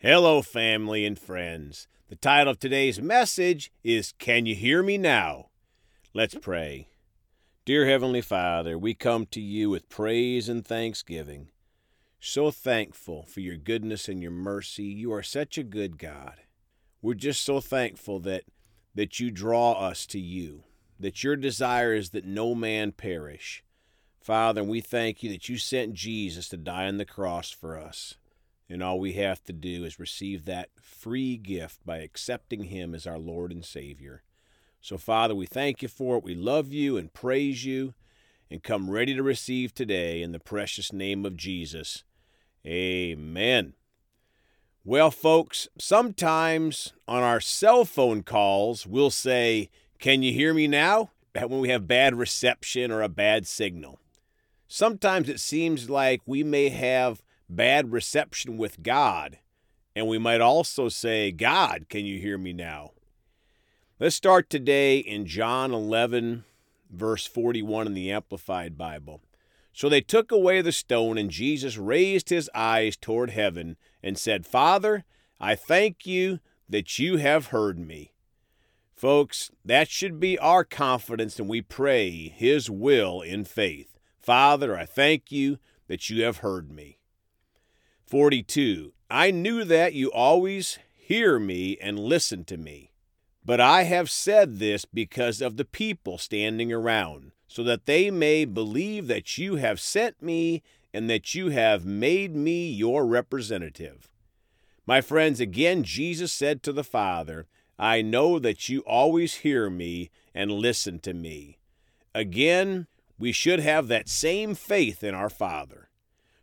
Hello, family and friends. The title of today's message is Can You Hear Me Now? Let's pray. Dear Heavenly Father, we come to you with praise and thanksgiving. So thankful for your goodness and your mercy. You are such a good God. We're just so thankful that, that you draw us to you, that your desire is that no man perish. Father, we thank you that you sent Jesus to die on the cross for us. And all we have to do is receive that free gift by accepting him as our Lord and Savior. So, Father, we thank you for it. We love you and praise you and come ready to receive today in the precious name of Jesus. Amen. Well, folks, sometimes on our cell phone calls, we'll say, Can you hear me now? when we have bad reception or a bad signal. Sometimes it seems like we may have bad reception with God, and we might also say, God, can you hear me now? Let's start today in John 11, verse 41 in the Amplified Bible. So they took away the stone, and Jesus raised his eyes toward heaven and said, Father, I thank you that you have heard me. Folks, that should be our confidence, and we pray his will in faith. Father, I thank you that you have heard me. 42. I knew that you always hear me and listen to me. But I have said this because of the people standing around, so that they may believe that you have sent me and that you have made me your representative. My friends, again, Jesus said to the Father, I know that you always hear me and listen to me. Again, we should have that same faith in our Father.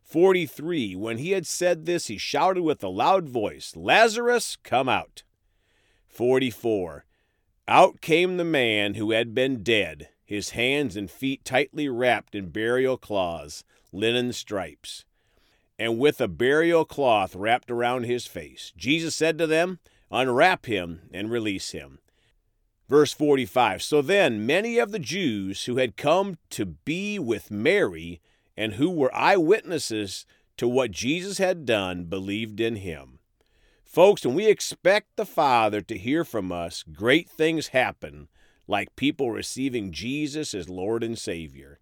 43. When he had said this, he shouted with a loud voice, Lazarus, come out. 44. Out came the man who had been dead, his hands and feet tightly wrapped in burial cloths, linen stripes, and with a burial cloth wrapped around his face. Jesus said to them, Unwrap him and release him. Verse 45 So then many of the Jews who had come to be with Mary and who were eyewitnesses to what Jesus had done believed in him. Folks, when we expect the Father to hear from us, great things happen, like people receiving Jesus as Lord and Savior.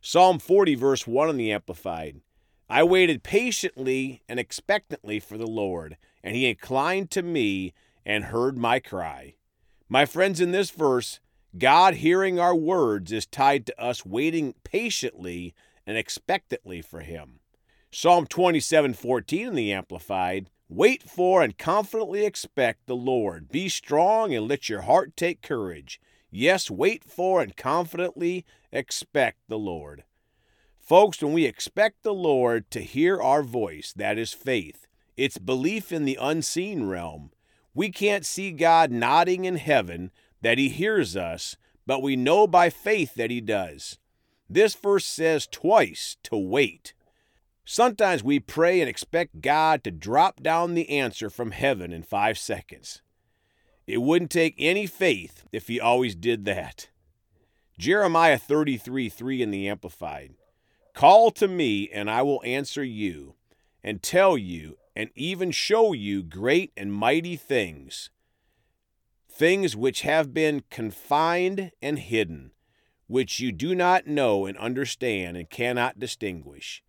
Psalm 40, verse 1 in the Amplified I waited patiently and expectantly for the Lord, and he inclined to me and heard my cry. My friends, in this verse, God hearing our words is tied to us waiting patiently and expectantly for him. Psalm 27:14 in the Amplified Wait for and confidently expect the Lord. Be strong and let your heart take courage. Yes, wait for and confidently expect the Lord. Folks, when we expect the Lord to hear our voice, that is faith. It's belief in the unseen realm. We can't see God nodding in heaven that He hears us, but we know by faith that He does. This verse says twice to wait. Sometimes we pray and expect God to drop down the answer from heaven in five seconds. It wouldn't take any faith if He always did that. Jeremiah 33 3 in the Amplified. Call to me, and I will answer you, and tell you, and even show you great and mighty things, things which have been confined and hidden, which you do not know and understand and cannot distinguish.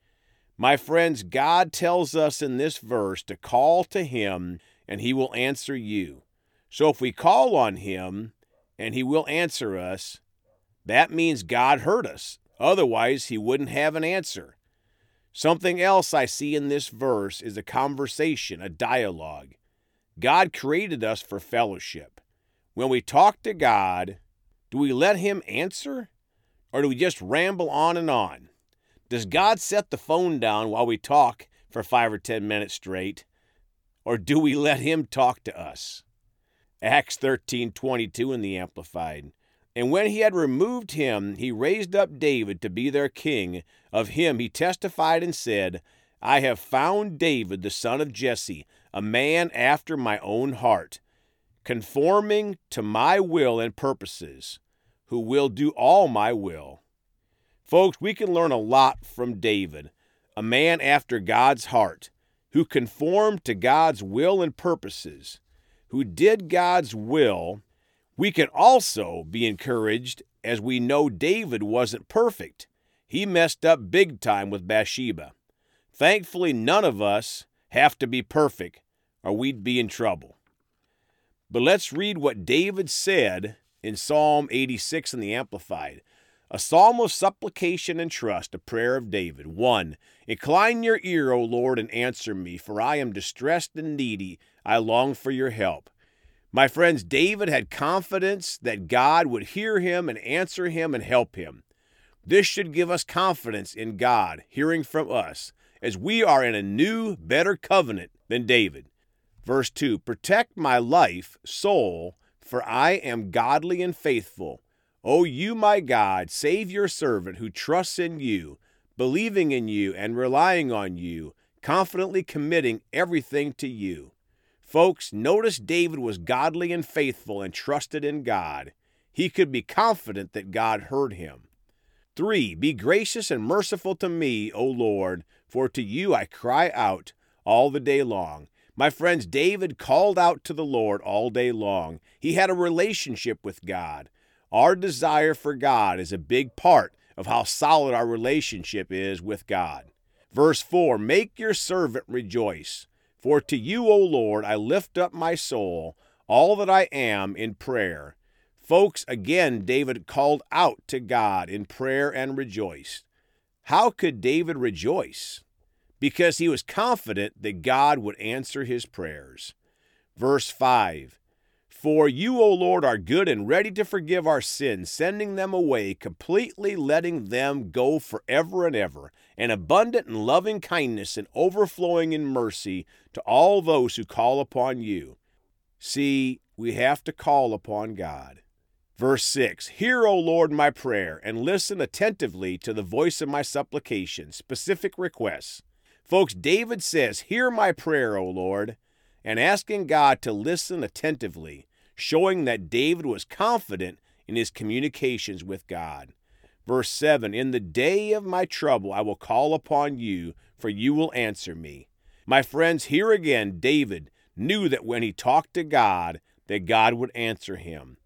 My friends, God tells us in this verse to call to Him and He will answer you. So if we call on Him and He will answer us, that means God heard us. Otherwise, He wouldn't have an answer. Something else I see in this verse is a conversation, a dialogue. God created us for fellowship. When we talk to God, do we let Him answer? Or do we just ramble on and on? Does God set the phone down while we talk for five or ten minutes straight? Or do we let him talk to us? Acts 13 22 in the Amplified. And when he had removed him, he raised up David to be their king. Of him he testified and said, I have found David, the son of Jesse, a man after my own heart, conforming to my will and purposes, who will do all my will. Folks, we can learn a lot from David, a man after God's heart, who conformed to God's will and purposes, who did God's will, we can also be encouraged as we know David wasn't perfect. He messed up big time with Bathsheba. Thankfully, none of us have to be perfect, or we'd be in trouble. But let's read what David said in Psalm 86 in the Amplified. A psalm of supplication and trust, a prayer of David. 1. Incline your ear, O Lord, and answer me, for I am distressed and needy. I long for your help. My friends, David had confidence that God would hear him and answer him and help him. This should give us confidence in God hearing from us, as we are in a new, better covenant than David. Verse 2 Protect my life, soul, for I am godly and faithful. O you, my God, save your servant who trusts in you, believing in you and relying on you, confidently committing everything to you. Folks, notice David was godly and faithful and trusted in God. He could be confident that God heard him. 3. Be gracious and merciful to me, O Lord, for to you I cry out all the day long. My friends, David called out to the Lord all day long. He had a relationship with God. Our desire for God is a big part of how solid our relationship is with God. Verse 4 Make your servant rejoice. For to you, O Lord, I lift up my soul, all that I am in prayer. Folks, again, David called out to God in prayer and rejoiced. How could David rejoice? Because he was confident that God would answer his prayers. Verse 5 for you, O Lord, are good and ready to forgive our sins, sending them away, completely letting them go forever and ever, and abundant in loving kindness and overflowing in mercy to all those who call upon you. See, we have to call upon God. Verse 6 Hear, O Lord, my prayer, and listen attentively to the voice of my supplication, specific requests. Folks, David says, Hear my prayer, O Lord, and asking God to listen attentively showing that David was confident in his communications with God. Verse 7 In the day of my trouble I will call upon you, for you will answer me. My friends, here again, David knew that when he talked to God, that God would answer him.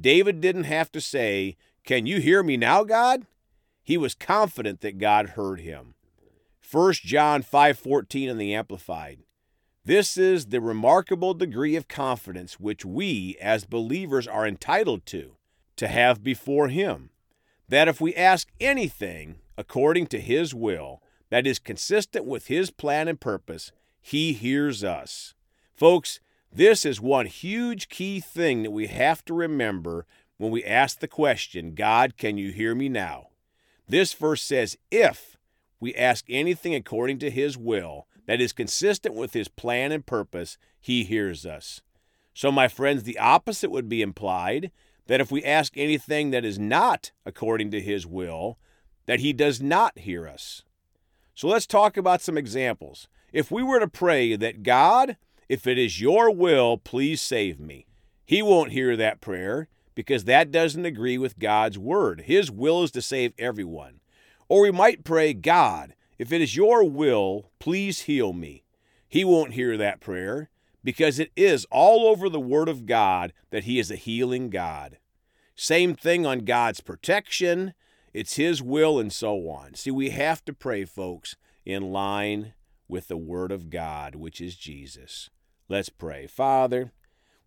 David didn't have to say, Can you hear me now, God? He was confident that God heard him. 1 John 5:14 in the Amplified. This is the remarkable degree of confidence which we, as believers, are entitled to, to have before Him, that if we ask anything according to His will, that is consistent with His plan and purpose, He hears us. Folks, this is one huge key thing that we have to remember when we ask the question, God, can you hear me now? This verse says, if we ask anything according to His will, that is consistent with his plan and purpose, he hears us. So, my friends, the opposite would be implied that if we ask anything that is not according to his will, that he does not hear us. So, let's talk about some examples. If we were to pray that God, if it is your will, please save me, he won't hear that prayer because that doesn't agree with God's word. His will is to save everyone. Or we might pray, God, if it is your will, please heal me. He won't hear that prayer because it is all over the Word of God that He is a healing God. Same thing on God's protection, it's His will, and so on. See, we have to pray, folks, in line with the Word of God, which is Jesus. Let's pray. Father,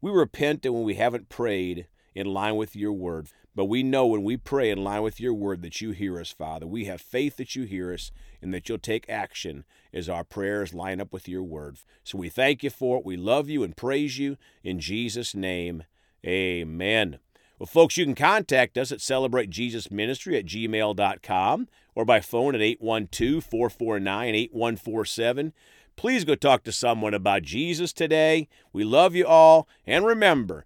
we repent that when we haven't prayed in line with your Word. But we know when we pray in line with your word that you hear us, Father. We have faith that you hear us and that you'll take action as our prayers line up with your word. So we thank you for it. We love you and praise you. In Jesus' name, amen. Well, folks, you can contact us at celebratejesusministry at gmail.com or by phone at 812 449 8147. Please go talk to someone about Jesus today. We love you all. And remember,